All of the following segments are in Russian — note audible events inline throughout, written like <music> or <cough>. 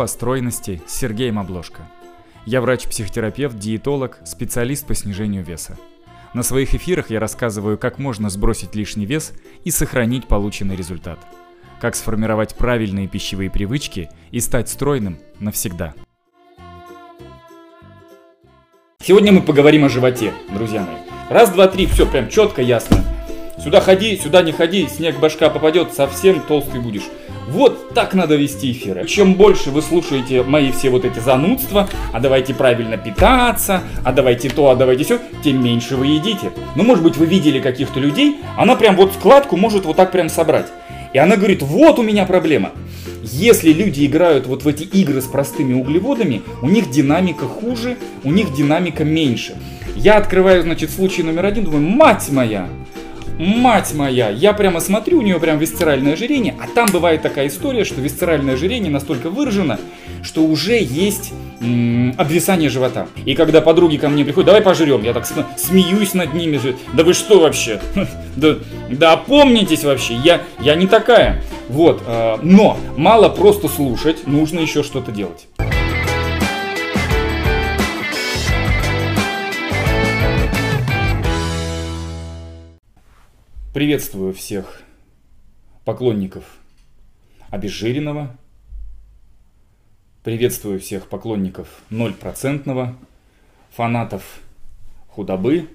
о стройности с Сергеем Обложко. Я врач-психотерапевт, диетолог, специалист по снижению веса. На своих эфирах я рассказываю, как можно сбросить лишний вес и сохранить полученный результат. Как сформировать правильные пищевые привычки и стать стройным навсегда. Сегодня мы поговорим о животе, друзья мои. Раз, два, три, все прям четко, ясно. Сюда ходи, сюда не ходи, снег башка попадет, совсем толстый будешь. Вот так надо вести эфиры. Чем больше вы слушаете мои все вот эти занудства, а давайте правильно питаться, а давайте то, а давайте все, тем меньше вы едите. Ну, может быть, вы видели каких-то людей, она прям вот складку может вот так прям собрать. И она говорит, вот у меня проблема. Если люди играют вот в эти игры с простыми углеводами, у них динамика хуже, у них динамика меньше. Я открываю, значит, случай номер один, думаю, мать моя, мать моя, я прямо смотрю, у нее прям висцеральное ожирение, а там бывает такая история, что висцеральное ожирение настолько выражено, что уже есть м- обвисание живота. И когда подруги ко мне приходят, давай пожрем, я так смеюсь над ними да вы что вообще, <laughs> да, да опомнитесь вообще, я, я не такая. Вот, э, но мало просто слушать, нужно еще что-то делать. Приветствую всех поклонников обезжиренного. Приветствую всех поклонников 0%, фанатов худобы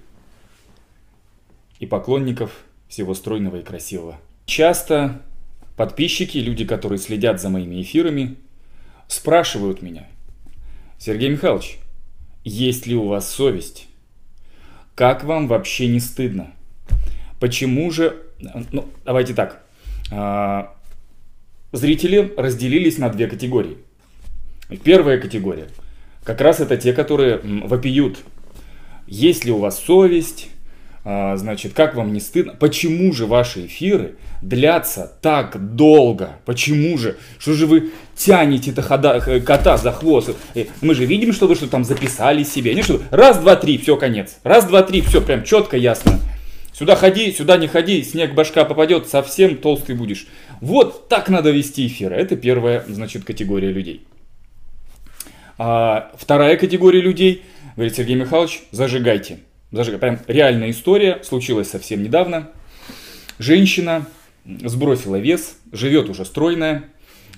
и поклонников всего стройного и красивого. Часто подписчики, люди, которые следят за моими эфирами, спрашивают меня, Сергей Михайлович, есть ли у вас совесть? Как вам вообще не стыдно? Почему же... Ну, давайте так. А, зрители разделились на две категории. Первая категория. Как раз это те, которые вопиют. Есть ли у вас совесть? А, значит, как вам не стыдно? Почему же ваши эфиры длятся так долго? Почему же? Что же вы тянете-то кота за хвост? Э, мы же видим, что вы что там записали себе. Не что раз, два, три, все, конец. Раз, два, три, все, прям четко, ясно. Сюда ходи, сюда не ходи, снег башка попадет, совсем толстый будешь. Вот так надо вести эфиры. Это первая, значит, категория людей. А вторая категория людей, говорит Сергей Михайлович, зажигайте. Зажигайте. Прям реальная история, случилась совсем недавно. Женщина сбросила вес, живет уже стройная,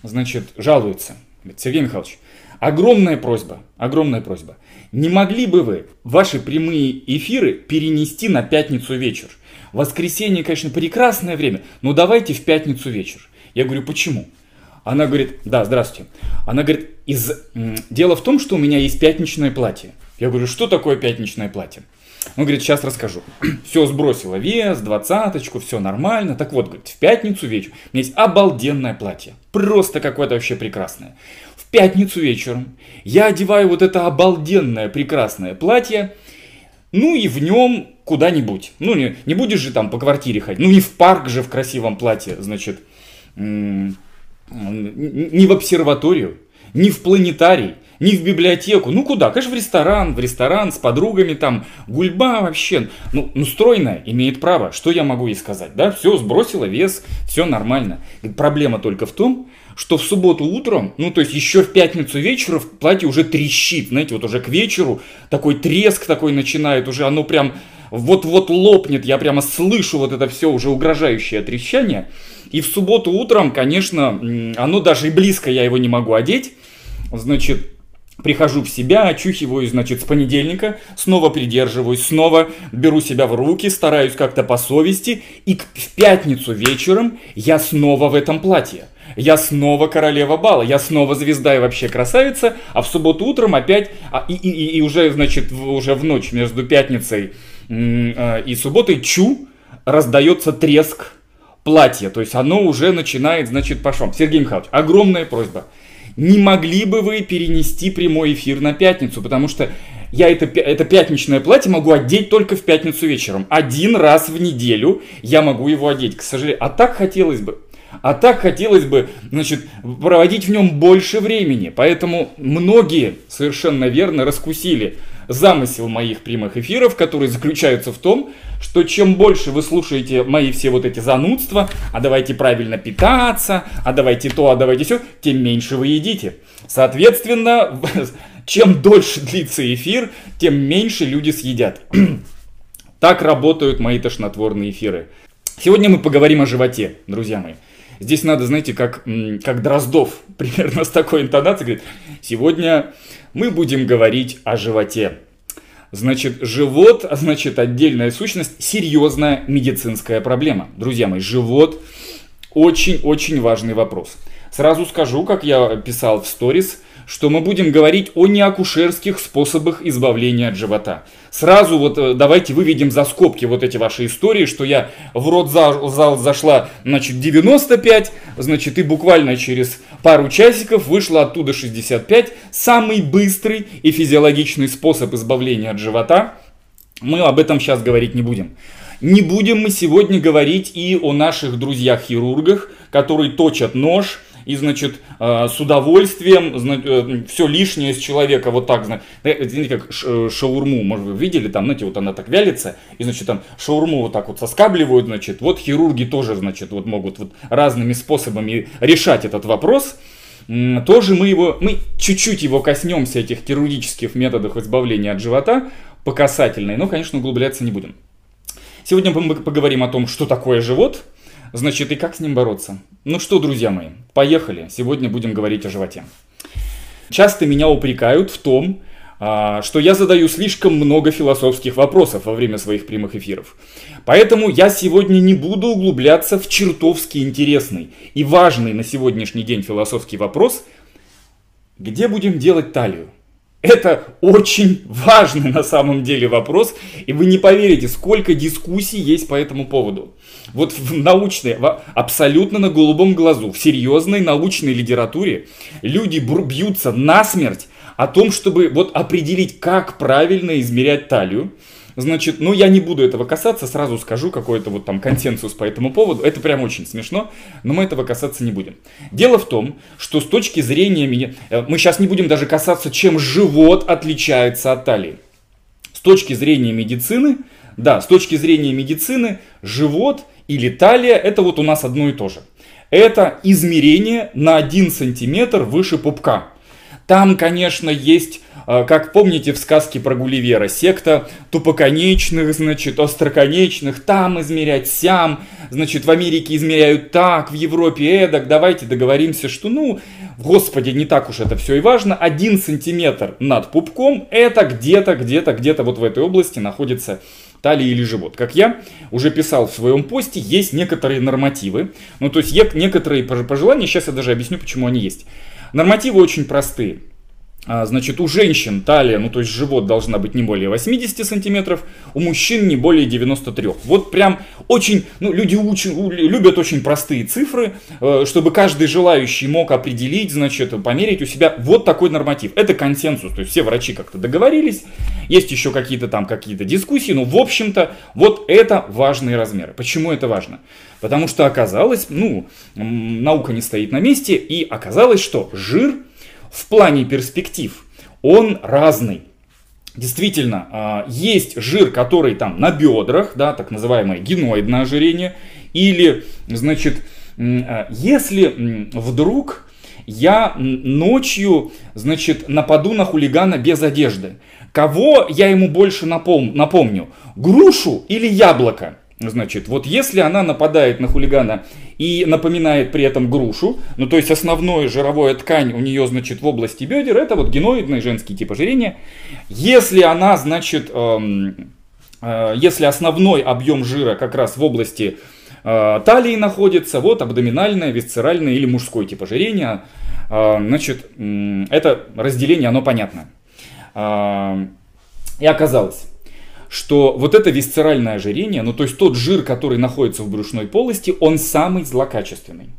значит, жалуется. Говорит, Сергей Михайлович, огромная просьба, огромная просьба. Не могли бы вы ваши прямые эфиры перенести на пятницу вечер? Воскресенье, конечно, прекрасное время, но давайте в пятницу вечер. Я говорю, почему? Она говорит, да, здравствуйте. Она говорит, из... дело в том, что у меня есть пятничное платье. Я говорю, что такое пятничное платье? Он говорит, сейчас расскажу. <clears throat> Все сбросила вес, двадцаточку, все нормально. Так вот, говорит, в пятницу вечер у меня есть обалденное платье. Просто какое-то вообще прекрасное пятницу вечером я одеваю вот это обалденное прекрасное платье, ну и в нем куда-нибудь. Ну, не, не будешь же там по квартире ходить. Ну, не в парк же в красивом платье, значит. Не в обсерваторию, не в планетарий, не в библиотеку. Ну, куда? Конечно, в ресторан, в ресторан с подругами там. Гульба вообще. Ну, ну стройная, имеет право. Что я могу ей сказать? Да, все, сбросила вес, все нормально. Проблема только в том, что в субботу утром, ну то есть еще в пятницу вечером платье уже трещит, знаете, вот уже к вечеру такой треск такой начинает, уже оно прям вот-вот лопнет, я прямо слышу вот это все уже угрожающее трещание. И в субботу утром, конечно, оно даже и близко я его не могу одеть, значит, Прихожу в себя, очухиваюсь, значит, с понедельника, снова придерживаюсь, снова беру себя в руки, стараюсь как-то по совести, и в пятницу вечером я снова в этом платье я снова королева бала, я снова звезда и вообще красавица, а в субботу утром опять, а, и, и, и уже, значит, уже в ночь между пятницей э, и субботой, чу, раздается треск платья, то есть оно уже начинает, значит, по швам. Сергей Михайлович, огромная просьба. Не могли бы вы перенести прямой эфир на пятницу, потому что я это, это пятничное платье могу одеть только в пятницу вечером. Один раз в неделю я могу его одеть, к сожалению. А так хотелось бы. А так хотелось бы, значит, проводить в нем больше времени. Поэтому многие совершенно верно раскусили замысел моих прямых эфиров, который заключается в том, что чем больше вы слушаете мои все вот эти занудства, а давайте правильно питаться, а давайте то, а давайте все, тем меньше вы едите. Соответственно, <laughs> чем дольше длится эфир, тем меньше люди съедят. <clears throat> Так работают мои тошнотворные эфиры. Сегодня мы поговорим о животе, друзья мои. Здесь надо, знаете, как, как Дроздов, <laughs> примерно с такой интонацией, говорит, сегодня мы будем говорить о животе. Значит, живот, а значит, отдельная сущность, серьезная медицинская проблема. Друзья мои, живот очень-очень важный вопрос. Сразу скажу, как я писал в сторис, что мы будем говорить о неакушерских способах избавления от живота. Сразу вот э, давайте выведем за скобки вот эти ваши истории, что я в родзал зал зашла, значит, 95, значит, и буквально через пару часиков вышла оттуда 65. Самый быстрый и физиологичный способ избавления от живота. Мы об этом сейчас говорить не будем. Не будем мы сегодня говорить и о наших друзьях-хирургах, которые точат нож, и, значит, э, с удовольствием э, все лишнее с человека вот так, знаете, как э, шаурму, может, вы видели, там, знаете, вот она так вялится, и, значит, там шаурму вот так вот соскабливают, значит, вот хирурги тоже, значит, вот могут вот разными способами решать этот вопрос, тоже мы его, мы чуть-чуть его коснемся, этих хирургических методов избавления от живота, по касательной, но, конечно, углубляться не будем. Сегодня мы поговорим о том, что такое живот – Значит, и как с ним бороться? Ну что, друзья мои, поехали. Сегодня будем говорить о животе. Часто меня упрекают в том, а, что я задаю слишком много философских вопросов во время своих прямых эфиров. Поэтому я сегодня не буду углубляться в чертовски интересный и важный на сегодняшний день философский вопрос, где будем делать талию. Это очень важный на самом деле вопрос, и вы не поверите, сколько дискуссий есть по этому поводу. Вот в научной, абсолютно на голубом глазу, в серьезной научной литературе люди бьются насмерть о том, чтобы вот определить, как правильно измерять талию. Значит, ну я не буду этого касаться, сразу скажу какой-то вот там консенсус по этому поводу. Это прям очень смешно, но мы этого касаться не будем. Дело в том, что с точки зрения меня... Э, мы сейчас не будем даже касаться, чем живот отличается от талии. С точки зрения медицины, да, с точки зрения медицины, живот или талия это вот у нас одно и то же. Это измерение на 1 сантиметр выше пупка. Там, конечно, есть, как помните в сказке про Гулливера, секта тупоконечных, значит, остроконечных, там измерять, сям, значит, в Америке измеряют так, в Европе эдак, давайте договоримся, что, ну, господи, не так уж это все и важно, один сантиметр над пупком, это где-то, где-то, где-то вот в этой области находится талия или живот. Как я уже писал в своем посте, есть некоторые нормативы, ну, то есть некоторые пожелания, сейчас я даже объясню, почему они есть. Нормативы очень простые. А, значит, у женщин талия, ну то есть живот должна быть не более 80 сантиметров, у мужчин не более 93. Вот прям очень, ну люди учат, любят очень простые цифры, э, чтобы каждый желающий мог определить, значит, померить у себя вот такой норматив. Это консенсус, то есть все врачи как-то договорились, есть еще какие-то там какие-то дискуссии, но в общем-то вот это важные размеры. Почему это важно? Потому что оказалось, ну, наука не стоит на месте, и оказалось, что жир в плане перспектив, он разный. Действительно, а, есть жир, который там на бедрах, да, так называемое геноидное ожирение, или, значит, а, если вдруг я ночью, значит, нападу на хулигана без одежды, кого я ему больше напом- напомню, грушу или яблоко? Значит, вот если она нападает на хулигана и напоминает при этом грушу, ну то есть основная жировая ткань у нее, значит, в области бедер, это вот геноидный женский тип ожирения. Если она, значит, эм, э, если основной объем жира как раз в области э, талии находится, вот абдоминальное, висцеральное или мужской тип ожирения, э, значит, э, это разделение, оно понятно. Э, и оказалось, что вот это висцеральное ожирение, ну то есть тот жир, который находится в брюшной полости, он самый злокачественный.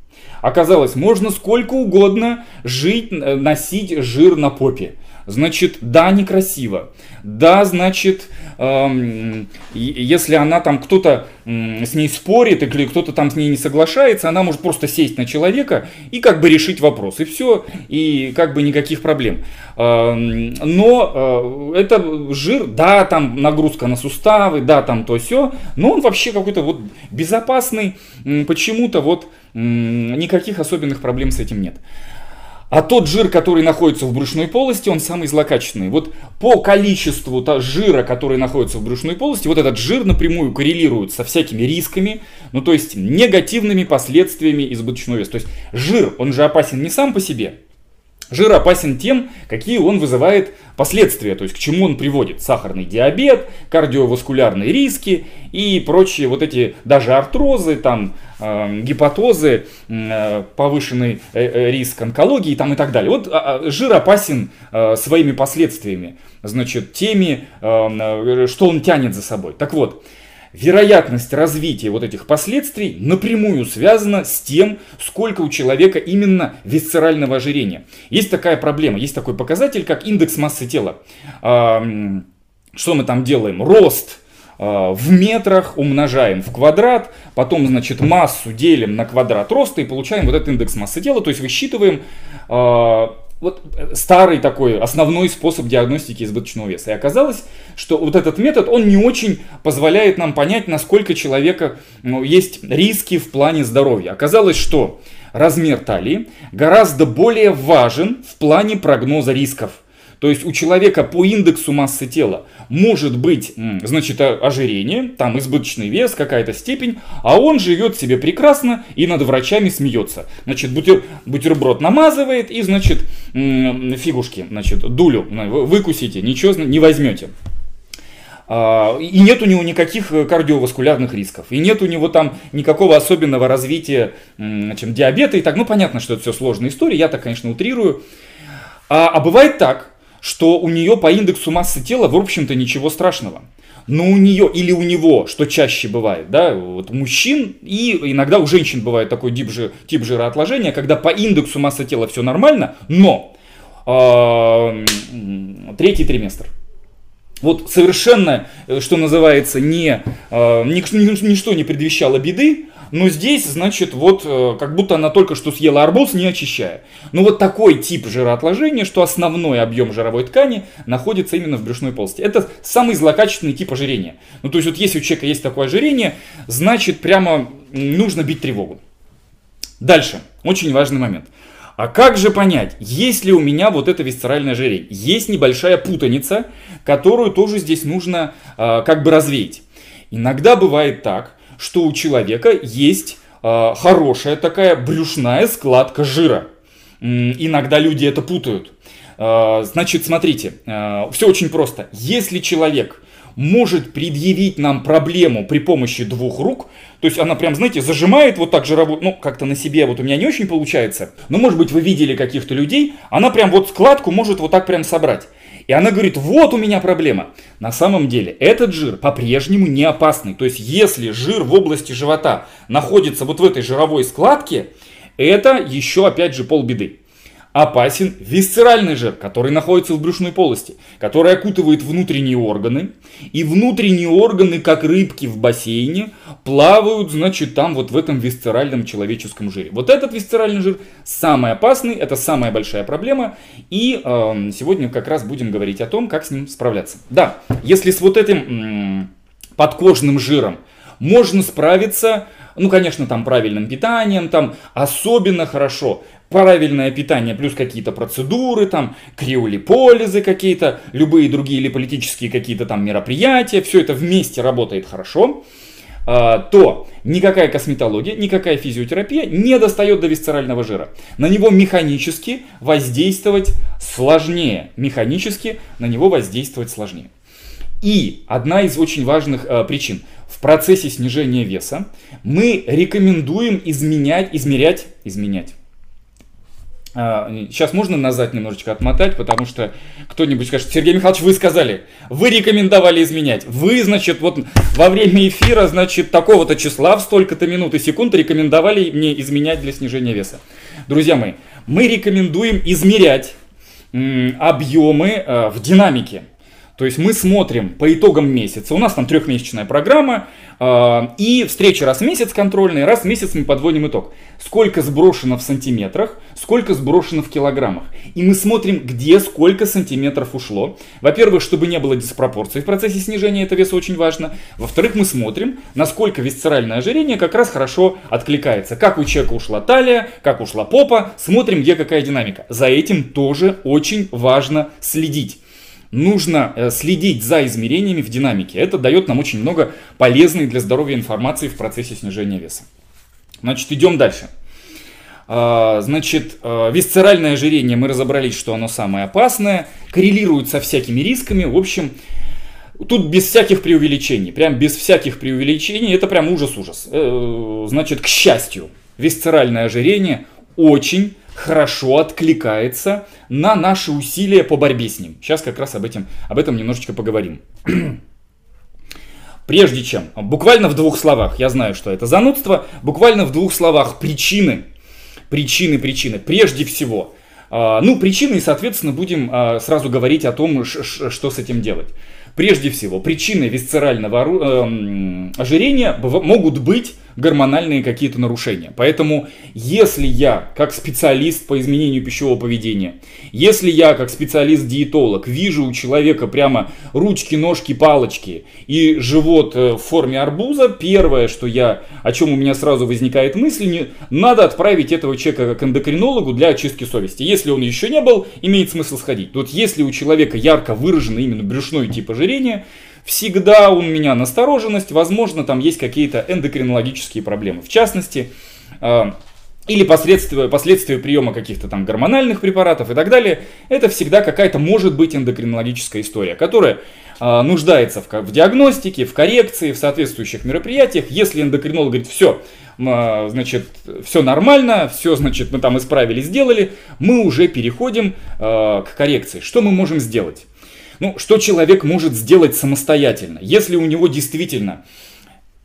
Оказалось, можно сколько угодно жить, э, носить жир на попе. Значит, да, некрасиво. Да, значит, эм, если она там кто-то э, с ней спорит или кто-то там с ней не соглашается, она может просто сесть на человека и как бы решить вопрос. И все, и как бы никаких проблем. Эм, но э, это жир, да, там нагрузка на суставы, да, там то все, но он вообще какой-то вот безопасный, почему-то вот никаких особенных проблем с этим нет. А тот жир, который находится в брюшной полости, он самый злокачественный. Вот по количеству жира, который находится в брюшной полости, вот этот жир напрямую коррелирует со всякими рисками, ну то есть негативными последствиями избыточного веса. То есть жир, он же опасен не сам по себе, Жир опасен тем, какие он вызывает последствия, то есть к чему он приводит. Сахарный диабет, кардиоваскулярные риски и прочие вот эти даже артрозы, там, э, гепатозы, э, повышенный э, э риск онкологии там, и так далее. Вот э, жир опасен э, своими последствиями, значит, теми, э, что он тянет за собой. Так вот, вероятность развития вот этих последствий напрямую связана с тем, сколько у человека именно висцерального ожирения. Есть такая проблема, есть такой показатель, как индекс массы тела. Что мы там делаем? Рост а, в метрах умножаем в квадрат, потом, значит, массу делим на квадрат роста и получаем вот этот индекс массы тела, то есть высчитываем а, вот э, старый такой основной способ диагностики избыточного веса. И оказалось, что вот этот метод, он не очень позволяет нам понять, насколько человека ну, есть риски в плане здоровья. Оказалось, что размер талии гораздо более важен в плане прогноза рисков. То есть у человека по индексу массы тела может быть, значит, ожирение, там избыточный вес, какая-то степень, а он живет себе прекрасно и над врачами смеется. Значит, бутер, бутерброд намазывает и, значит, фигушки, значит, дулю выкусите, ничего не возьмете. А, и нет у него никаких э, кардиоваскулярных рисков. И нет у него там никакого особенного развития чем диабета и так. Ну, понятно, что это все сложная история, я так, конечно, утрирую. А, а бывает так, что у нее по индексу массы тела, в общем-то, ничего страшного. Но у нее или у него, что чаще бывает, да, вот у мужчин и иногда у женщин бывает такой тип, жи, тип жироотложения, когда по индексу массы тела все нормально, но э, третий триместр. Вот совершенно, э, что называется, не, э, ничто не предвещало беды, но здесь, значит, вот э, как будто она только что съела арбуз, не очищая. Ну вот такой тип жироотложения, что основной объем жировой ткани находится именно в брюшной полости. Это самый злокачественный тип ожирения. Ну то есть вот если у человека есть такое ожирение, значит прямо нужно бить тревогу. Дальше, очень важный момент. А как же понять, есть ли у меня вот это висцеральное ожирение? Есть небольшая путаница, которую тоже здесь нужно э, как бы развеять. Иногда бывает так, что у человека есть э, хорошая такая брюшная складка жира. Иногда люди это путают. Э, значит, смотрите, э, все очень просто. Если человек может предъявить нам проблему при помощи двух рук, то есть она прям, знаете, зажимает вот так же работу, ну, как-то на себе вот у меня не очень получается, но, может быть, вы видели каких-то людей, она прям вот складку может вот так прям собрать. И она говорит, вот у меня проблема. На самом деле этот жир по-прежнему не опасный. То есть если жир в области живота находится вот в этой жировой складке, это еще опять же полбеды опасен висцеральный жир, который находится в брюшной полости, который окутывает внутренние органы. И внутренние органы, как рыбки в бассейне, плавают, значит, там вот в этом висцеральном человеческом жире. Вот этот висцеральный жир самый опасный, это самая большая проблема. И э, сегодня как раз будем говорить о том, как с ним справляться. Да, если с вот этим м- подкожным жиром можно справиться, ну, конечно, там правильным питанием, там особенно хорошо правильное питание плюс какие-то процедуры, там криолиполизы какие-то, любые другие липолитические какие-то там мероприятия, все это вместе работает хорошо, а, то никакая косметология, никакая физиотерапия не достает до висцерального жира. На него механически воздействовать сложнее. Механически на него воздействовать сложнее. И одна из очень важных э, причин. В процессе снижения веса мы рекомендуем изменять, измерять, изменять. Сейчас можно назад немножечко отмотать, потому что кто-нибудь скажет, Сергей Михайлович, вы сказали, вы рекомендовали изменять. Вы, значит, вот во время эфира, значит, такого-то числа в столько-то минут и секунд рекомендовали мне изменять для снижения веса. Друзья мои, мы рекомендуем измерять объемы э, в динамике. То есть мы смотрим по итогам месяца, у нас там трехмесячная программа, э, и встречи раз в месяц контрольные, раз в месяц мы подводим итог. Сколько сброшено в сантиметрах, сколько сброшено в килограммах. И мы смотрим, где сколько сантиметров ушло. Во-первых, чтобы не было диспропорции в процессе снижения этого веса очень важно. Во-вторых, мы смотрим, насколько висцеральное ожирение как раз хорошо откликается. Как у человека ушла талия, как ушла попа, смотрим, где какая динамика. За этим тоже очень важно следить нужно э, следить за измерениями в динамике. Это дает нам очень много полезной для здоровья информации в процессе снижения веса. Значит, идем дальше. А, значит, э, висцеральное ожирение, мы разобрались, что оно самое опасное, коррелирует со всякими рисками. В общем, тут без всяких преувеличений, прям без всяких преувеличений, это прям ужас-ужас. Э, значит, к счастью, висцеральное ожирение очень хорошо откликается на наши усилия по борьбе с ним. Сейчас как раз об этом, об этом немножечко поговорим. <clears throat> Прежде чем, буквально в двух словах, я знаю, что это занудство, буквально в двух словах причины, причины, причины. Прежде всего, а, ну, причины, и, соответственно, будем а, сразу говорить о том, что с этим делать. Прежде всего, причины висцерального эм, ожирения могут быть гормональные какие-то нарушения. Поэтому, если я, как специалист по изменению пищевого поведения, если я, как специалист-диетолог, вижу у человека прямо ручки, ножки, палочки и живот э, в форме арбуза, первое, что я, о чем у меня сразу возникает мысль, не, надо отправить этого человека к эндокринологу для очистки совести. Если он еще не был, имеет смысл сходить. Вот если у человека ярко выражено именно брюшной тип ожирения, всегда у меня настороженность, возможно, там есть какие-то эндокринологические проблемы. В частности, э, или последствия, последствия приема каких-то там гормональных препаратов и так далее, это всегда какая-то может быть эндокринологическая история, которая э, нуждается в, в диагностике, в коррекции, в соответствующих мероприятиях. Если эндокринолог говорит, все, э, значит, все нормально, все, значит, мы там исправили, сделали, мы уже переходим э, к коррекции. Что мы можем сделать? Ну, что человек может сделать самостоятельно, если у него действительно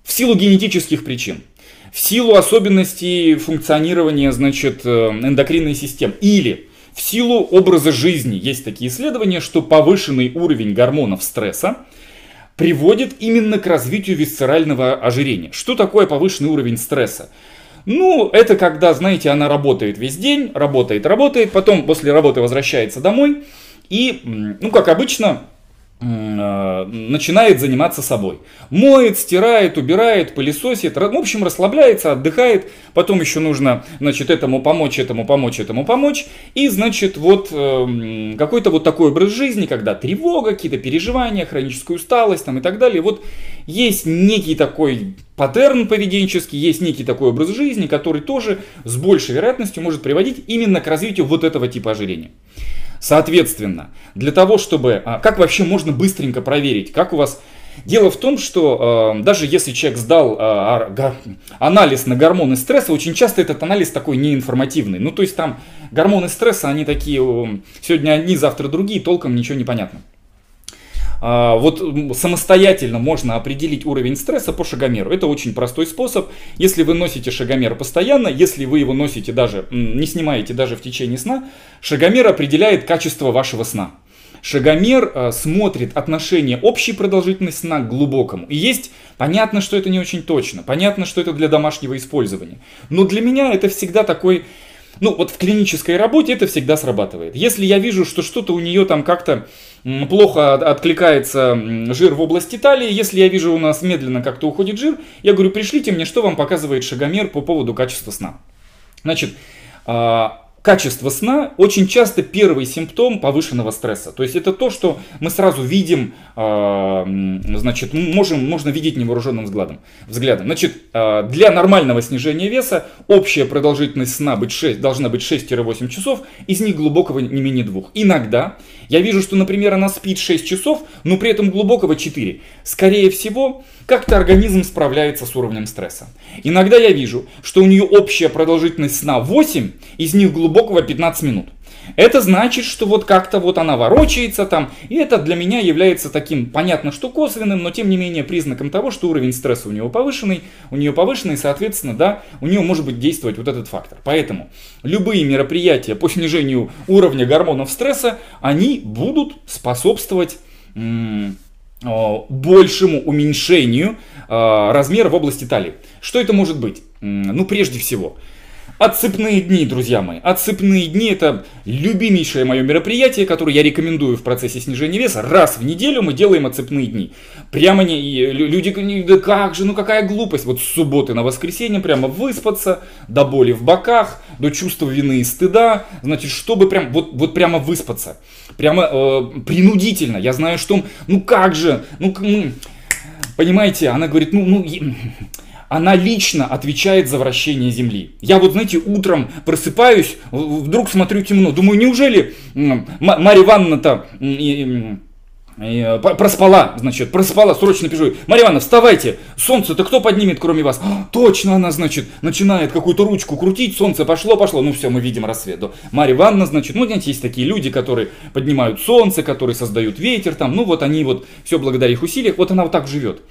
в силу генетических причин, в силу особенностей функционирования, значит, э, эндокринной системы или в силу образа жизни есть такие исследования, что повышенный уровень гормонов стресса приводит именно к развитию висцерального ожирения. Что такое повышенный уровень стресса? Ну, это когда, знаете, она работает весь день, работает, работает, потом после работы возвращается домой, и, ну, как обычно, э, начинает заниматься собой. Моет, стирает, убирает, пылесосит, в общем, расслабляется, отдыхает, потом еще нужно, значит, этому помочь, этому помочь, этому помочь, и, значит, вот э, какой-то вот такой образ жизни, когда тревога, какие-то переживания, хроническая усталость там и так далее, вот есть некий такой паттерн поведенческий, есть некий такой образ жизни, который тоже с большей вероятностью может приводить именно к развитию вот этого типа ожирения. Соответственно, для того, чтобы... А, как вообще можно быстренько проверить, как у вас... Дело в том, что э, даже если человек сдал э, анализ на гормоны стресса, очень часто этот анализ такой неинформативный. Ну, то есть там гормоны стресса, они такие, э, сегодня одни, завтра другие, толком ничего не понятно. А, вот самостоятельно можно определить уровень стресса по шагомеру. Это очень простой способ. Если вы носите шагомер постоянно, если вы его носите даже, не снимаете даже в течение сна, шагомер определяет качество вашего сна. Шагомер э, смотрит отношение общей продолжительности сна к глубокому. И есть, понятно, что это не очень точно, понятно, что это для домашнего использования. Но для меня это всегда такой ну, вот в клинической работе это всегда срабатывает. Если я вижу, что что-то у нее там как-то плохо откликается жир в области талии, если я вижу у нас медленно как-то уходит жир, я говорю, пришлите мне, что вам показывает шагомер по поводу качества сна. Значит, а, качество сна очень часто первый симптом повышенного стресса. То есть это то, что мы сразу видим, а, значит, можем, можно видеть невооруженным взглядом. взглядом. Значит, а, для нормального снижения веса общая продолжительность сна быть 6, должна быть 6-8 часов, из них глубокого не менее двух. Иногда я вижу, что, например, она спит 6 часов, но при этом глубокого 4. Скорее всего, как-то организм справляется с уровнем стресса. Иногда я вижу, что у нее общая продолжительность сна 8, из них глубокого 15 минут. Это значит, что вот как-то вот она ворочается там, и это для меня является таким, понятно, что косвенным, но тем не менее признаком того, что уровень стресса у него повышенный, у нее повышенный, соответственно, да, у нее может быть действовать вот этот фактор. Поэтому любые мероприятия по снижению уровня гормонов стресса, они будут способствовать большему уменьшению размера в области талии. Что это может быть? Ну, прежде всего, Отсыпные дни, друзья мои. Отсыпные дни это любимейшее мое мероприятие, которое я рекомендую в процессе снижения веса. Раз в неделю мы делаем отсыпные дни. Прямо не, люди, да как же, ну какая глупость. Вот с субботы на воскресенье прямо выспаться, до боли в боках, до чувства вины и стыда. Значит, чтобы прям, вот, вот прямо выспаться. Прямо э, принудительно. Я знаю, что, ну как же, ну, ну понимаете, она говорит, ну, ну, она лично отвечает за вращение Земли. Я вот, знаете, утром просыпаюсь, вдруг смотрю темно, думаю, неужели Марья Ивановна-то проспала, значит, проспала, срочно пишу. Марья Ивановна, вставайте, солнце-то кто поднимет, кроме вас? А, точно она, значит, начинает какую-то ручку крутить, солнце пошло, пошло, ну все, мы видим рассвет. Марья Ивановна, значит, ну, знаете, есть такие люди, которые поднимают солнце, которые создают ветер, там, ну, вот они вот, все благодаря их усилиям, вот она вот так живет.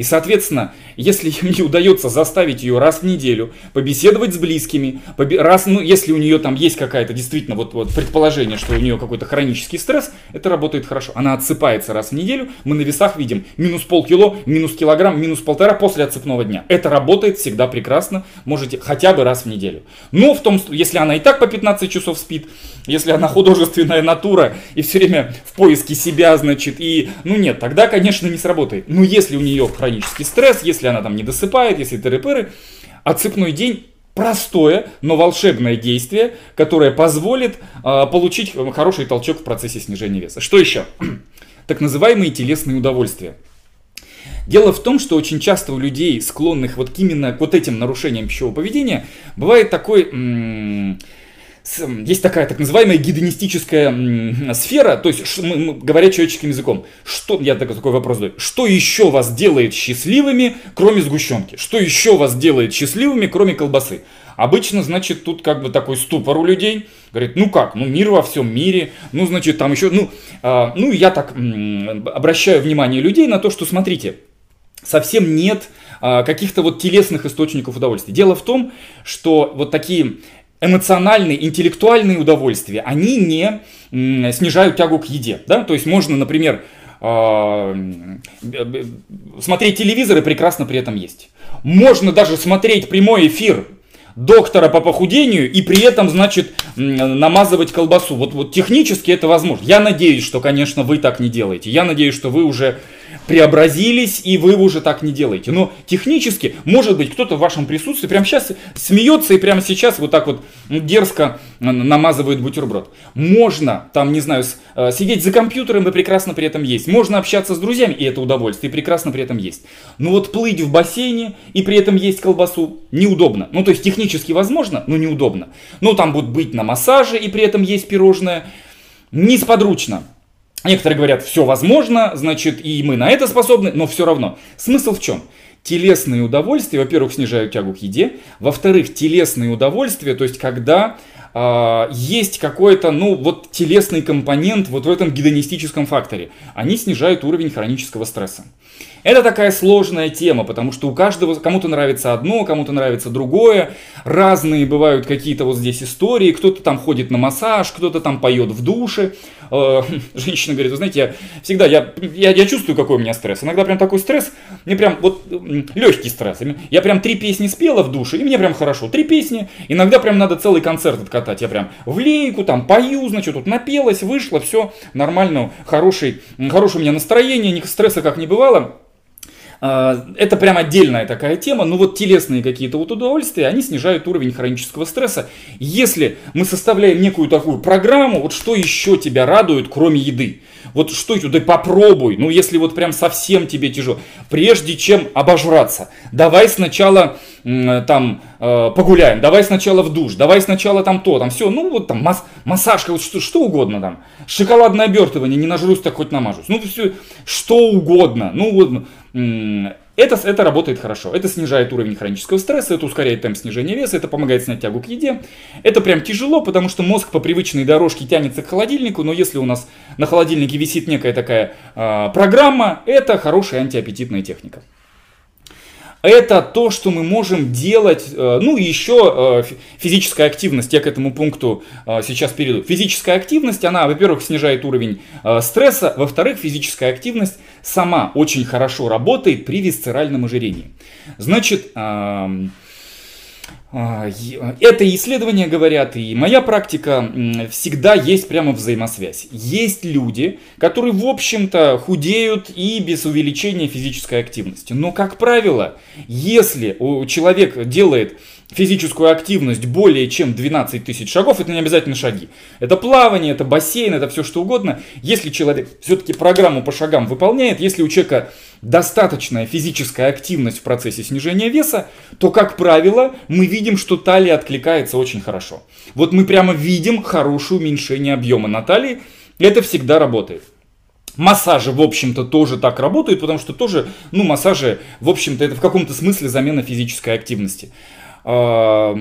И, соответственно, если <laughs> мне удается заставить ее раз в неделю побеседовать с близкими, раз, ну, если у нее там есть какая-то действительно вот, вот предположение, что у нее какой-то хронический стресс, это работает хорошо. Она отсыпается раз в неделю, мы на весах видим минус полкило, минус килограмм, минус полтора после отсыпного дня. Это работает всегда прекрасно, можете хотя бы раз в неделю. Но в том, если она и так по 15 часов спит, если она художественная натура и все время в поиске себя, значит, и, ну нет, тогда, конечно, не сработает. Но если у нее хронический стресс, если она там не досыпает, если тыры-пыры, отсыпной день простое, но волшебное действие, которое позволит э, получить хороший толчок в процессе снижения веса. Что еще? <clears throat> так называемые телесные удовольствия. Дело в том, что очень часто у людей, склонных вот именно к вот этим нарушениям пищевого поведения, бывает такой м- есть такая так называемая гедонистическая сфера, то есть, мы, мы, говоря человеческим языком, что, я такой, такой вопрос задаю, что еще вас делает счастливыми, кроме сгущенки? Что еще вас делает счастливыми, кроме колбасы? Обычно, значит, тут как бы такой ступор у людей. Говорит, ну как, ну мир во всем мире, ну, значит, там еще, ну, э, ну, я так м, обращаю внимание людей на то, что, смотрите, совсем нет э, каких-то вот телесных источников удовольствия. Дело в том, что вот такие эмоциональные, интеллектуальные удовольствия, они не снижают тягу к еде. Да? То есть можно, например, а, смотреть телевизор и прекрасно при этом есть. Можно даже смотреть прямой эфир доктора по похудению и при этом, значит, намазывать колбасу. Вот, вот технически это возможно. Я надеюсь, что, конечно, вы так не делаете. Я надеюсь, что вы уже преобразились, и вы уже так не делаете. Но технически, может быть, кто-то в вашем присутствии прямо сейчас смеется и прямо сейчас вот так вот дерзко намазывает бутерброд. Можно, там, не знаю, э, сидеть за компьютером и прекрасно при этом есть. Можно общаться с друзьями, и это удовольствие, и прекрасно при этом есть. Но вот плыть в бассейне и при этом есть колбасу неудобно. Ну, то есть технически возможно, но неудобно. Ну, там будут быть на массаже и при этом есть пирожное. Несподручно. Некоторые говорят, все возможно, значит, и мы на это способны, но все равно. Смысл в чем? Телесные удовольствия, во-первых, снижают тягу к еде, во-вторых, телесные удовольствия, то есть когда э, есть какой-то, ну, вот телесный компонент вот в этом гедонистическом факторе, они снижают уровень хронического стресса. Это такая сложная тема, потому что у каждого, кому-то нравится одно, кому-то нравится другое. Разные бывают какие-то вот здесь истории. Кто-то там ходит на массаж, кто-то там поет в душе. Э, <laughs> женщина говорит, вы знаете, я всегда, я, я, я чувствую, какой у меня стресс. Иногда прям такой стресс, мне прям вот легкий стресс. Я прям три песни спела в душе, и мне прям хорошо. Три песни, иногда прям надо целый концерт откатать. Я прям в лейку там пою, значит, тут напелась, вышла, все нормально, хороший, хорошее у меня настроение, ни стресса как не бывало. А, это прям отдельная такая тема, но вот телесные какие-то вот удовольствия, они снижают уровень хронического стресса. Если мы составляем некую такую программу, вот что еще тебя радует, кроме еды? Вот что еще, да попробуй, ну если вот прям совсем тебе тяжело, прежде чем обожраться, давай сначала там э, погуляем, давай сначала в душ, давай сначала там то, там все, ну вот там масс, массажка, вот что, что угодно там, шоколадное обертывание, не нажрусь, так хоть намажусь, ну все, что угодно, ну вот, Это, это работает хорошо. Это снижает уровень хронического стресса, это ускоряет темп снижения веса, это помогает снять тягу к еде. Это прям тяжело, потому что мозг по привычной дорожке тянется к холодильнику, но если у нас на холодильнике висит некая такая э, программа, это хорошая антиаппетитная техника это то, что мы можем делать, э, ну еще э, физическая активность, я к этому пункту э, сейчас перейду. Физическая активность, она, во-первых, снижает уровень стресса, во-вторых, физическая активность сама очень хорошо работает при висцеральном ожирении. Значит, а, это исследования говорят, и моя практика, всегда есть прямо взаимосвязь. Есть люди, которые, в общем-то, худеют и без увеличения физической активности. Но, как правило, если человек делает физическую активность более чем 12 тысяч шагов, это не обязательно шаги. Это плавание, это бассейн, это все что угодно. Если человек все-таки программу по шагам выполняет, если у человека достаточная физическая активность в процессе снижения веса, то, как правило, мы видим, что талия откликается очень хорошо. Вот мы прямо видим хорошее уменьшение объема на талии, это всегда работает. Массажи, в общем-то, тоже так работают, потому что тоже, ну, массажи, в общем-то, это в каком-то смысле замена физической активности. А,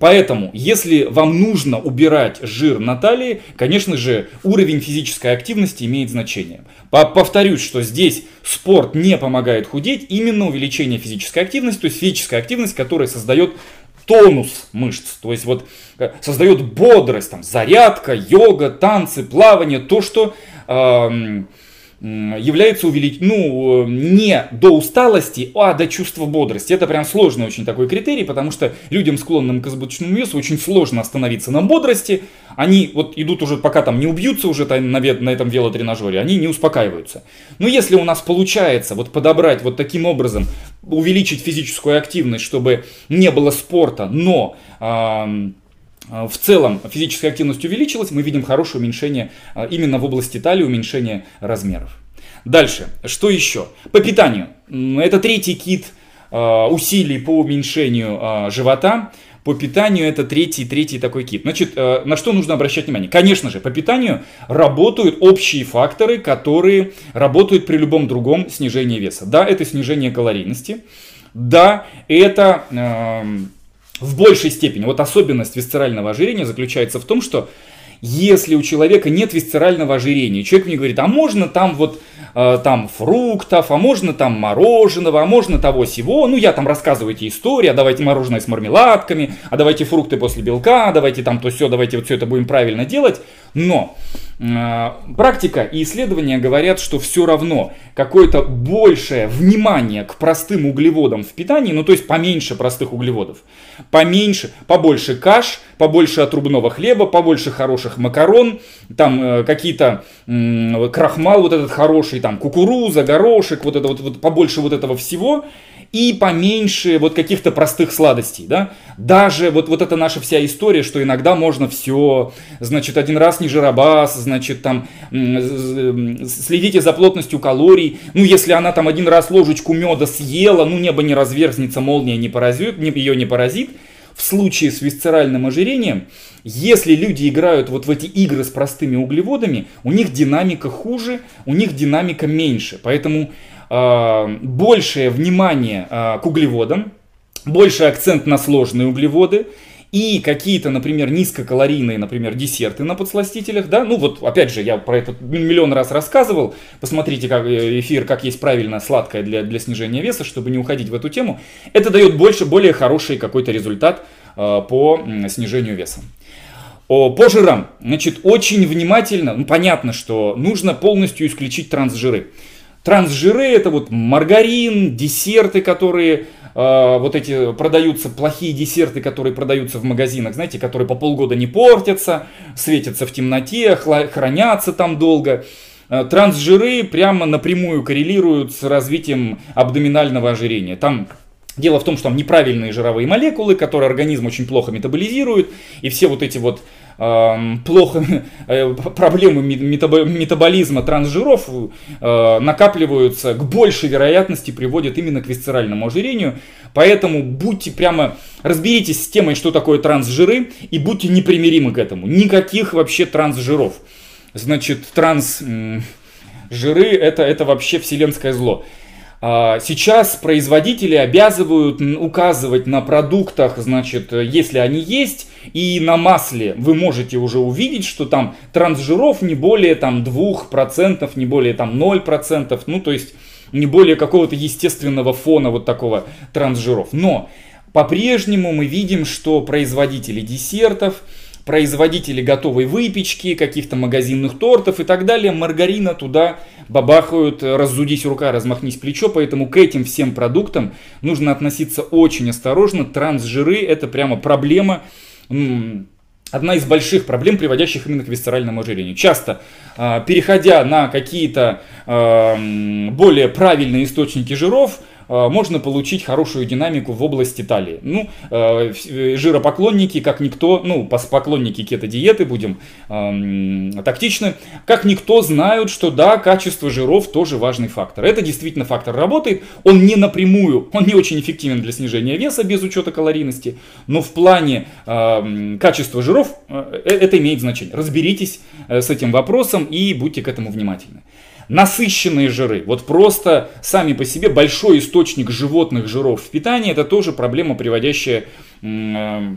поэтому, если вам нужно убирать жир на талии, конечно же, уровень физической активности имеет значение. Повторюсь, что здесь спорт не помогает худеть, именно увеличение физической активности, то есть физическая активность, которая создает тонус мышц, то есть вот э, создает бодрость, там, зарядка, йога, танцы, плавание, то, что э, является увелич... ну, не до усталости, а до чувства бодрости. Это прям сложный очень такой критерий, потому что людям, склонным к избыточному весу, очень сложно остановиться на бодрости. Они вот идут уже, пока там не убьются уже на, на этом велотренажере, они не успокаиваются. Но если у нас получается вот подобрать вот таким образом, увеличить физическую активность, чтобы не было спорта, но... Э, в целом физическая активность увеличилась, мы видим хорошее уменьшение а, именно в области талии, уменьшение размеров. Дальше, что еще? По питанию. Это третий кит а, усилий по уменьшению а, живота. По питанию это третий, третий такой кит. Значит, на что нужно обращать внимание? Конечно же, по питанию работают общие факторы, которые работают при любом другом снижении веса. Да, это снижение калорийности. Да, это в большей степени, вот особенность висцерального ожирения заключается в том, что если у человека нет висцерального ожирения, человек мне говорит, а можно там вот э, там фруктов, а можно там мороженого, а можно того сего, ну я там рассказываю эти истории, а давайте мороженое с мармеладками, а давайте фрукты после белка, а давайте там то все, давайте вот все это будем правильно делать, но практика и исследования говорят, что все равно какое-то большее внимание к простым углеводам в питании, ну то есть поменьше простых углеводов, поменьше, побольше каш, побольше отрубного хлеба, побольше хороших макарон, там э, какие-то э, крахмал вот этот хороший, там кукуруза, горошек, вот это вот, вот побольше вот этого всего, и поменьше вот каких-то простых сладостей, да. Даже вот, вот эта наша вся история, что иногда можно все, значит, один раз не жиробас, значит, там, следите за плотностью калорий, ну, если она там один раз ложечку меда съела, ну, небо не разверзнется, молния не поразит, ее не поразит, в случае с висцеральным ожирением, если люди играют вот в эти игры с простыми углеводами, у них динамика хуже, у них динамика меньше. Поэтому большее внимание э, к углеводам, больше акцент на сложные углеводы и какие-то, например, низкокалорийные, например, десерты на подсластителях, да, ну вот, опять же, я про это миллион раз рассказывал, посмотрите как э, эфир, как есть правильно сладкое для, для снижения веса, чтобы не уходить в эту тему, это дает больше, более хороший какой-то результат э, по снижению веса. О, по жирам, значит, очень внимательно, ну, понятно, что нужно полностью исключить трансжиры. Трансжиры это вот маргарин, десерты, которые э, вот эти продаются, плохие десерты, которые продаются в магазинах, знаете, которые по полгода не портятся, светятся в темноте, хранятся там долго. Э, трансжиры прямо напрямую коррелируют с развитием абдоминального ожирения. Там Дело в том, что там неправильные жировые молекулы, которые организм очень плохо метаболизирует, и все вот эти вот э, плохо <laughs> э, проблемы метаболизма трансжиров э, накапливаются, к большей вероятности приводят именно к висцеральному ожирению. Поэтому будьте прямо, разберитесь с темой, что такое трансжиры, и будьте непримиримы к этому. Никаких вообще трансжиров. Значит, трансжиры это, это вообще вселенское зло. А, сейчас производители обязывают указывать на продуктах, значит, если они есть, и на масле вы можете уже увидеть, что там трансжиров не более там 2%, не более там 0%, ну то есть не более какого-то естественного фона вот такого трансжиров. Но по-прежнему мы видим, что производители десертов, производители готовой выпечки, каких-то магазинных тортов и так далее, маргарина туда бабахают, разудись рука, размахнись плечо, поэтому к этим всем продуктам нужно относиться очень осторожно. Трансжиры это прямо проблема, одна из больших проблем, приводящих именно к висцеральному ожирению. Часто, а, переходя на какие-то а, более правильные источники жиров, можно получить хорошую динамику в области талии. Ну, э, э, жиропоклонники, как никто, ну, поклонники кето-диеты, будем э, тактичны, как никто знают, что да, качество жиров тоже важный фактор. Это действительно фактор работает, он не напрямую, он не очень эффективен для снижения веса без учета калорийности, но в плане э, качества жиров э, это имеет значение. Разберитесь э, с этим вопросом и будьте к этому внимательны насыщенные жиры. Вот просто сами по себе большой источник животных жиров в питании это тоже проблема, приводящая э,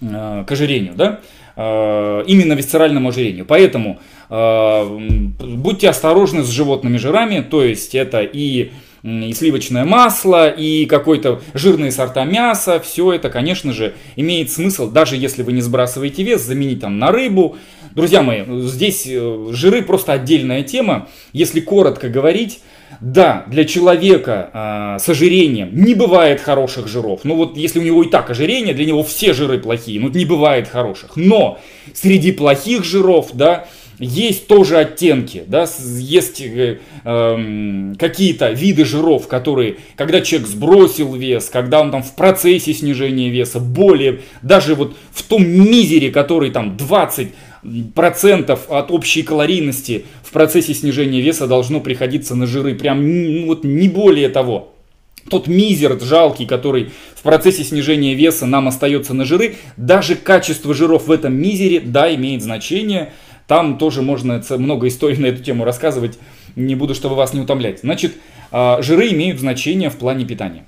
э, к ожирению, да? Э, именно висцеральному ожирению. Поэтому будьте осторожны с животными жирами, то есть это и и сливочное масло, и какой-то жирные сорта мяса, все это, конечно же, имеет смысл, даже если вы не сбрасываете вес, заменить там на рыбу. Друзья мои, здесь э, жиры просто отдельная тема. Если коротко говорить, да, для человека э, с ожирением не бывает хороших жиров. Ну вот если у него и так ожирение, для него все жиры плохие, ну не бывает хороших. Но среди плохих жиров, да, есть тоже оттенки, да, есть э, э, какие-то виды жиров, которые, когда человек сбросил вес, когда он там в процессе снижения веса, более, даже вот в том мизере, который там 20 процентов от общей калорийности в процессе снижения веса должно приходиться на жиры, прям ну, вот не более того. Тот мизер жалкий, который в процессе снижения веса нам остается на жиры, даже качество жиров в этом мизере, да, имеет значение. Там тоже можно много историй на эту тему рассказывать, не буду, чтобы вас не утомлять. Значит, а, жиры имеют значение в плане питания.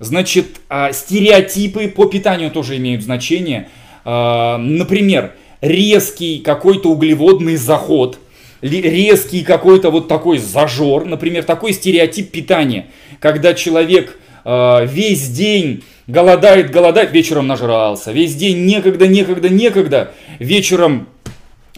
Значит, а, стереотипы по питанию тоже имеют значение. А, например, резкий какой-то углеводный заход, резкий какой-то вот такой зажор, например, такой стереотип питания, когда человек весь день голодает, голодает, вечером нажрался, весь день некогда, некогда, некогда, вечером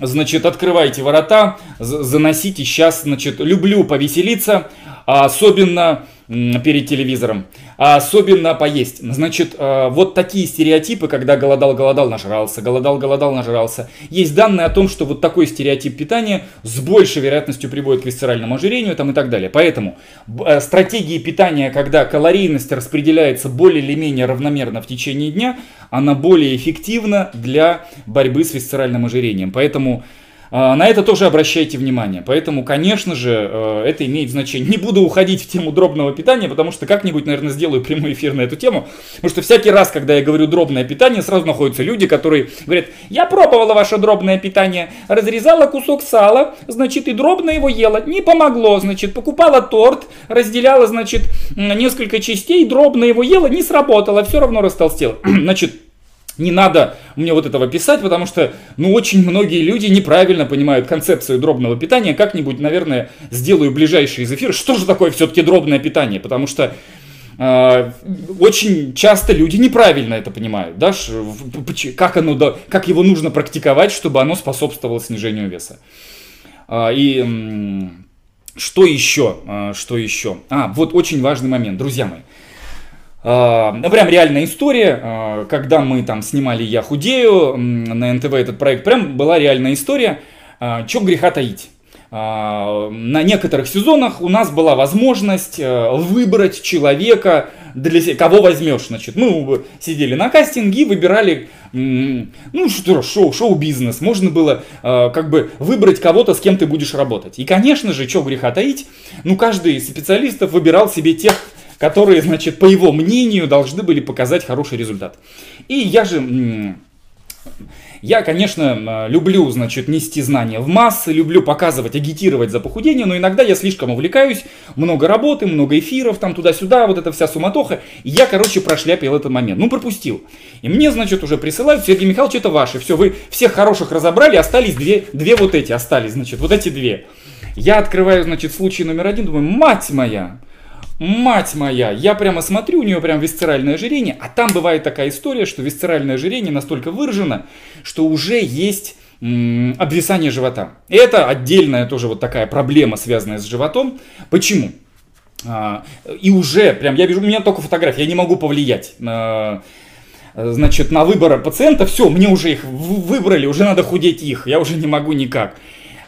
Значит, открывайте ворота, заносите. Сейчас, значит, люблю повеселиться, особенно перед телевизором, а особенно поесть. Значит, э, вот такие стереотипы, когда голодал-голодал, нажрался, голодал-голодал, нажрался. Есть данные о том, что вот такой стереотип питания с большей вероятностью приводит к висцеральному ожирению там, и так далее. Поэтому э, стратегии питания, когда калорийность распределяется более или менее равномерно в течение дня, она более эффективна для борьбы с висцеральным ожирением. Поэтому а, на это тоже обращайте внимание. Поэтому, конечно же, э, это имеет значение. Не буду уходить в тему дробного питания, потому что как-нибудь, наверное, сделаю прямой эфир на эту тему. Потому что всякий раз, когда я говорю дробное питание, сразу находятся люди, которые говорят, я пробовала ваше дробное питание, разрезала кусок сала, значит, и дробно его ела, не помогло, значит, покупала торт, разделяла, значит, несколько частей, дробно его ела, не сработало, все равно растолстела. <clears throat> Значит, не надо мне вот этого писать, потому что, ну, очень многие люди неправильно понимают концепцию дробного питания. Как-нибудь, наверное, сделаю ближайший из эфиров. Что же такое все-таки дробное питание? Потому что э, очень часто люди неправильно это понимают, да, как, оно, как его нужно практиковать, чтобы оно способствовало снижению веса. Э, и что еще? Э, что еще? А, вот очень важный момент, друзья мои. А, ну, прям реальная история, а, когда мы там снимали «Я худею» на НТВ этот проект, прям была реальная история, а, что греха таить. На некоторых сезонах у нас была возможность выбрать человека, для кого возьмешь, значит, мы сидели на кастинге, выбирали, ну что, шоу, шоу-бизнес, можно было как бы выбрать кого-то, с кем ты будешь работать. И, конечно же, что греха таить, ну каждый из специалистов выбирал себе тех, которые, значит, по его мнению, должны были показать хороший результат. И я же Я, конечно, люблю, значит, нести знания в массы, люблю показывать, агитировать за похудение, но иногда я слишком увлекаюсь, много работы, много эфиров, там туда-сюда, вот эта вся суматоха. И я, короче, прошляпил этот момент, ну, пропустил. И мне, значит, уже присылают, Сергей Михайлович, это ваше, все, вы всех хороших разобрали, остались две, две вот эти, остались, значит, вот эти две. Я открываю, значит, случай номер один, думаю, мать моя, Мать моя, я прямо смотрю, у нее прям висцеральное ожирение, а там бывает такая история, что висцеральное ожирение настолько выражено, что уже есть обвисание живота. Это отдельная тоже вот такая проблема, связанная с животом. Почему? А, и уже, прям, я вижу, у меня только фотография, я не могу повлиять на, значит, на выбор пациента. Все, мне уже их выбрали, уже надо худеть их, я уже не могу никак.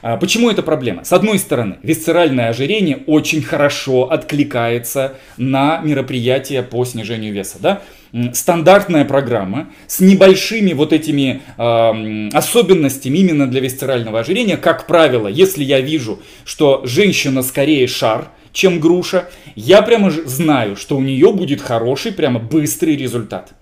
А, почему это проблема? С одной стороны, висцеральное ожирение очень хорошо откликается на мероприятия по снижению веса. Да? Стандартная программа с небольшими вот этими э, особенностями именно для висцерального ожирения. Как правило, если я вижу, что женщина скорее шар, чем груша, я прямо знаю, что у нее будет хороший, прямо быстрый результат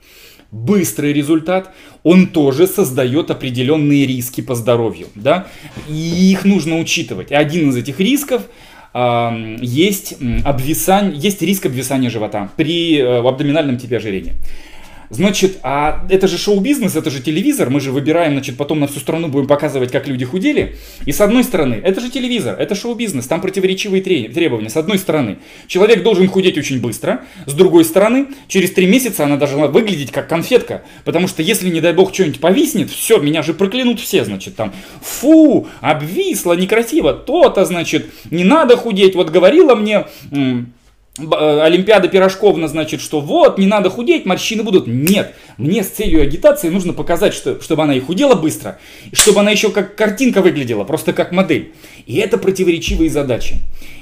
быстрый результат, он тоже создает определенные риски по здоровью, да, и их нужно учитывать. И один из этих рисков э, есть, обвисание, есть риск обвисания живота при э, абдоминальном типе ожирения. Значит, а это же шоу-бизнес, это же телевизор, мы же выбираем, значит, потом на всю страну будем показывать, как люди худели. И с одной стороны, это же телевизор, это шоу-бизнес, там противоречивые требования. С одной стороны, человек должен худеть очень быстро, с другой стороны, через три месяца она должна выглядеть как конфетка, потому что если, не дай бог, что-нибудь повиснет, все, меня же проклянут все, значит, там, фу, обвисло, некрасиво, то-то, значит, не надо худеть. Вот говорила мне Олимпиада Пирожковна, значит, что вот, не надо худеть, морщины будут. Нет, мне с целью агитации нужно показать, что, чтобы она и худела быстро, и чтобы она еще как картинка выглядела, просто как модель. И это противоречивые задачи.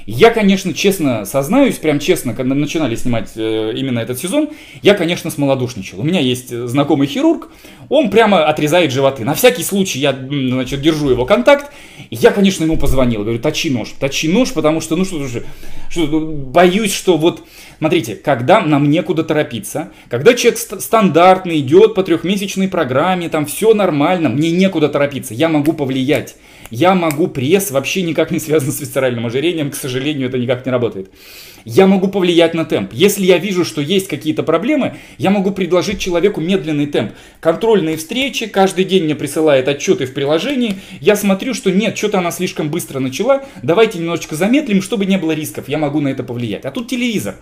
Я, конечно, честно сознаюсь, прям честно, когда начинали снимать э, именно этот сезон, я, конечно, смолодушничал. У меня есть э, знакомый хирург, он прямо отрезает животы. На всякий случай я, значит, держу его контакт, я, конечно, ему позвонил, говорю, точи нож, точи нож, потому что, ну что, что, что боюсь, что вот, смотрите, когда нам некуда торопиться, когда человек стандартный идет по трехмесячной программе, там все нормально, мне некуда торопиться, я могу повлиять. Я могу пресс, вообще никак не связан с висцеральным ожирением, к сожалению, это никак не работает. Я могу повлиять на темп. Если я вижу, что есть какие-то проблемы, я могу предложить человеку медленный темп. Контрольные встречи, каждый день мне присылает отчеты в приложении, я смотрю, что нет, что-то она слишком быстро начала, давайте немножечко замедлим, чтобы не было рисков, я могу на это повлиять. А тут телевизор,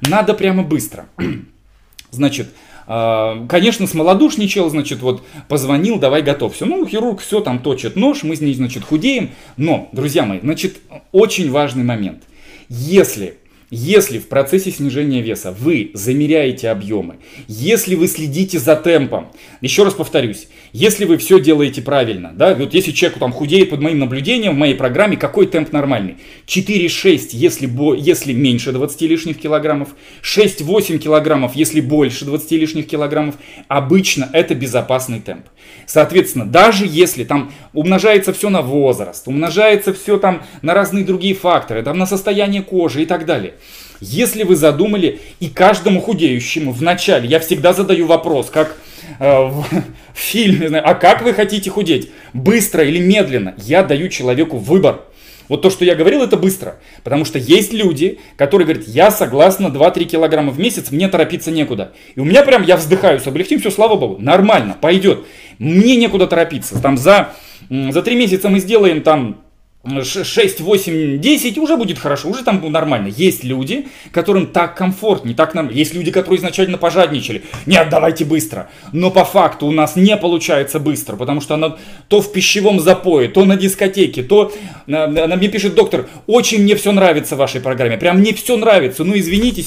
надо прямо быстро. <clears throat> Значит, конечно, смолодушничал, значит, вот позвонил, давай готов. Все, ну, хирург все там точит нож, мы с ней, значит, худеем. Но, друзья мои, значит, очень важный момент. Если если в процессе снижения веса вы замеряете объемы, если вы следите за темпом, еще раз повторюсь, если вы все делаете правильно, да, вот если человек там худеет под моим наблюдением в моей программе, какой темп нормальный? 4-6, если, бо, если меньше 20 лишних килограммов, 6-8 килограммов, если больше 20 лишних килограммов, обычно это безопасный темп. Соответственно, даже если там умножается все на возраст, умножается все там на разные другие факторы, там на состояние кожи и так далее. Если вы задумали, и каждому худеющему в начале, я всегда задаю вопрос, как в, <laughs> в фильме, а как вы хотите худеть? Быстро или медленно? Я даю человеку выбор. Вот то, что я говорил, это быстро. Потому что есть люди, которые говорят, я согласна 2-3 килограмма в месяц, мне торопиться некуда. И у меня прям, я вздыхаю с облегчением, все, слава богу, нормально, пойдет. Мне некуда торопиться. Там за, за 3 месяца мы сделаем там 6, 8, 10 уже будет хорошо, уже там нормально. Есть люди, которым так комфортнее, так нам. Есть люди, которые изначально пожадничали. Нет, давайте быстро. Но по факту у нас не получается быстро, потому что она то в пищевом запое, то на дискотеке, то она мне пишет доктор, очень мне все нравится в вашей программе, прям мне все нравится. Ну извините,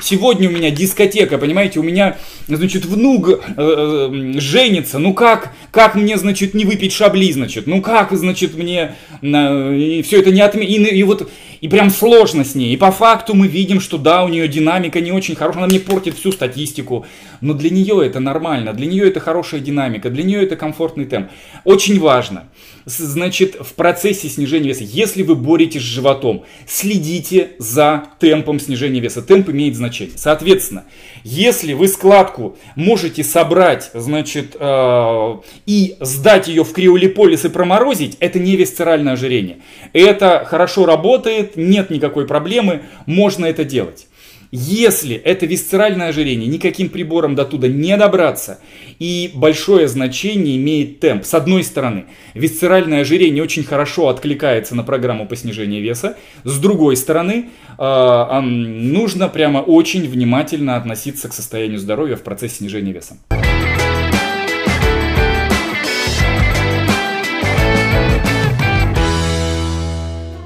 сегодня у меня дискотека, понимаете, у меня, значит, внук э, э, женится. Ну как, как мне, значит, не выпить шабли, значит, ну как, значит, мне и все это не отме... И, и вот и прям сложно с ней. И по факту мы видим, что да, у нее динамика не очень хорошая, она мне портит всю статистику. Но для нее это нормально, для нее это хорошая динамика, для нее это комфортный темп. Очень важно. Значит, в процессе снижения веса, если вы боретесь с животом, следите за темпом снижения веса. Темп имеет значение. Соответственно, если вы складку можете собрать, значит, э, и сдать ее в криолиполис и проморозить, это не висцеральное ожирение. Это хорошо работает, нет никакой проблемы, можно это делать. Если это висцеральное ожирение, никаким прибором до туда не добраться, и большое значение имеет темп. С одной стороны, висцеральное ожирение очень хорошо откликается на программу по снижению веса, с другой стороны, э, нужно прямо очень внимательно относиться к состоянию здоровья в процессе снижения веса.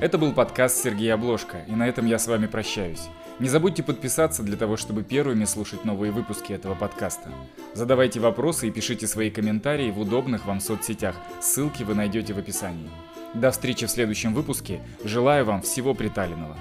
Это был подкаст Сергея Обложка, и на этом я с вами прощаюсь. Не забудьте подписаться для того, чтобы первыми слушать новые выпуски этого подкаста. Задавайте вопросы и пишите свои комментарии в удобных вам соцсетях. Ссылки вы найдете в описании. До встречи в следующем выпуске. Желаю вам всего приталенного.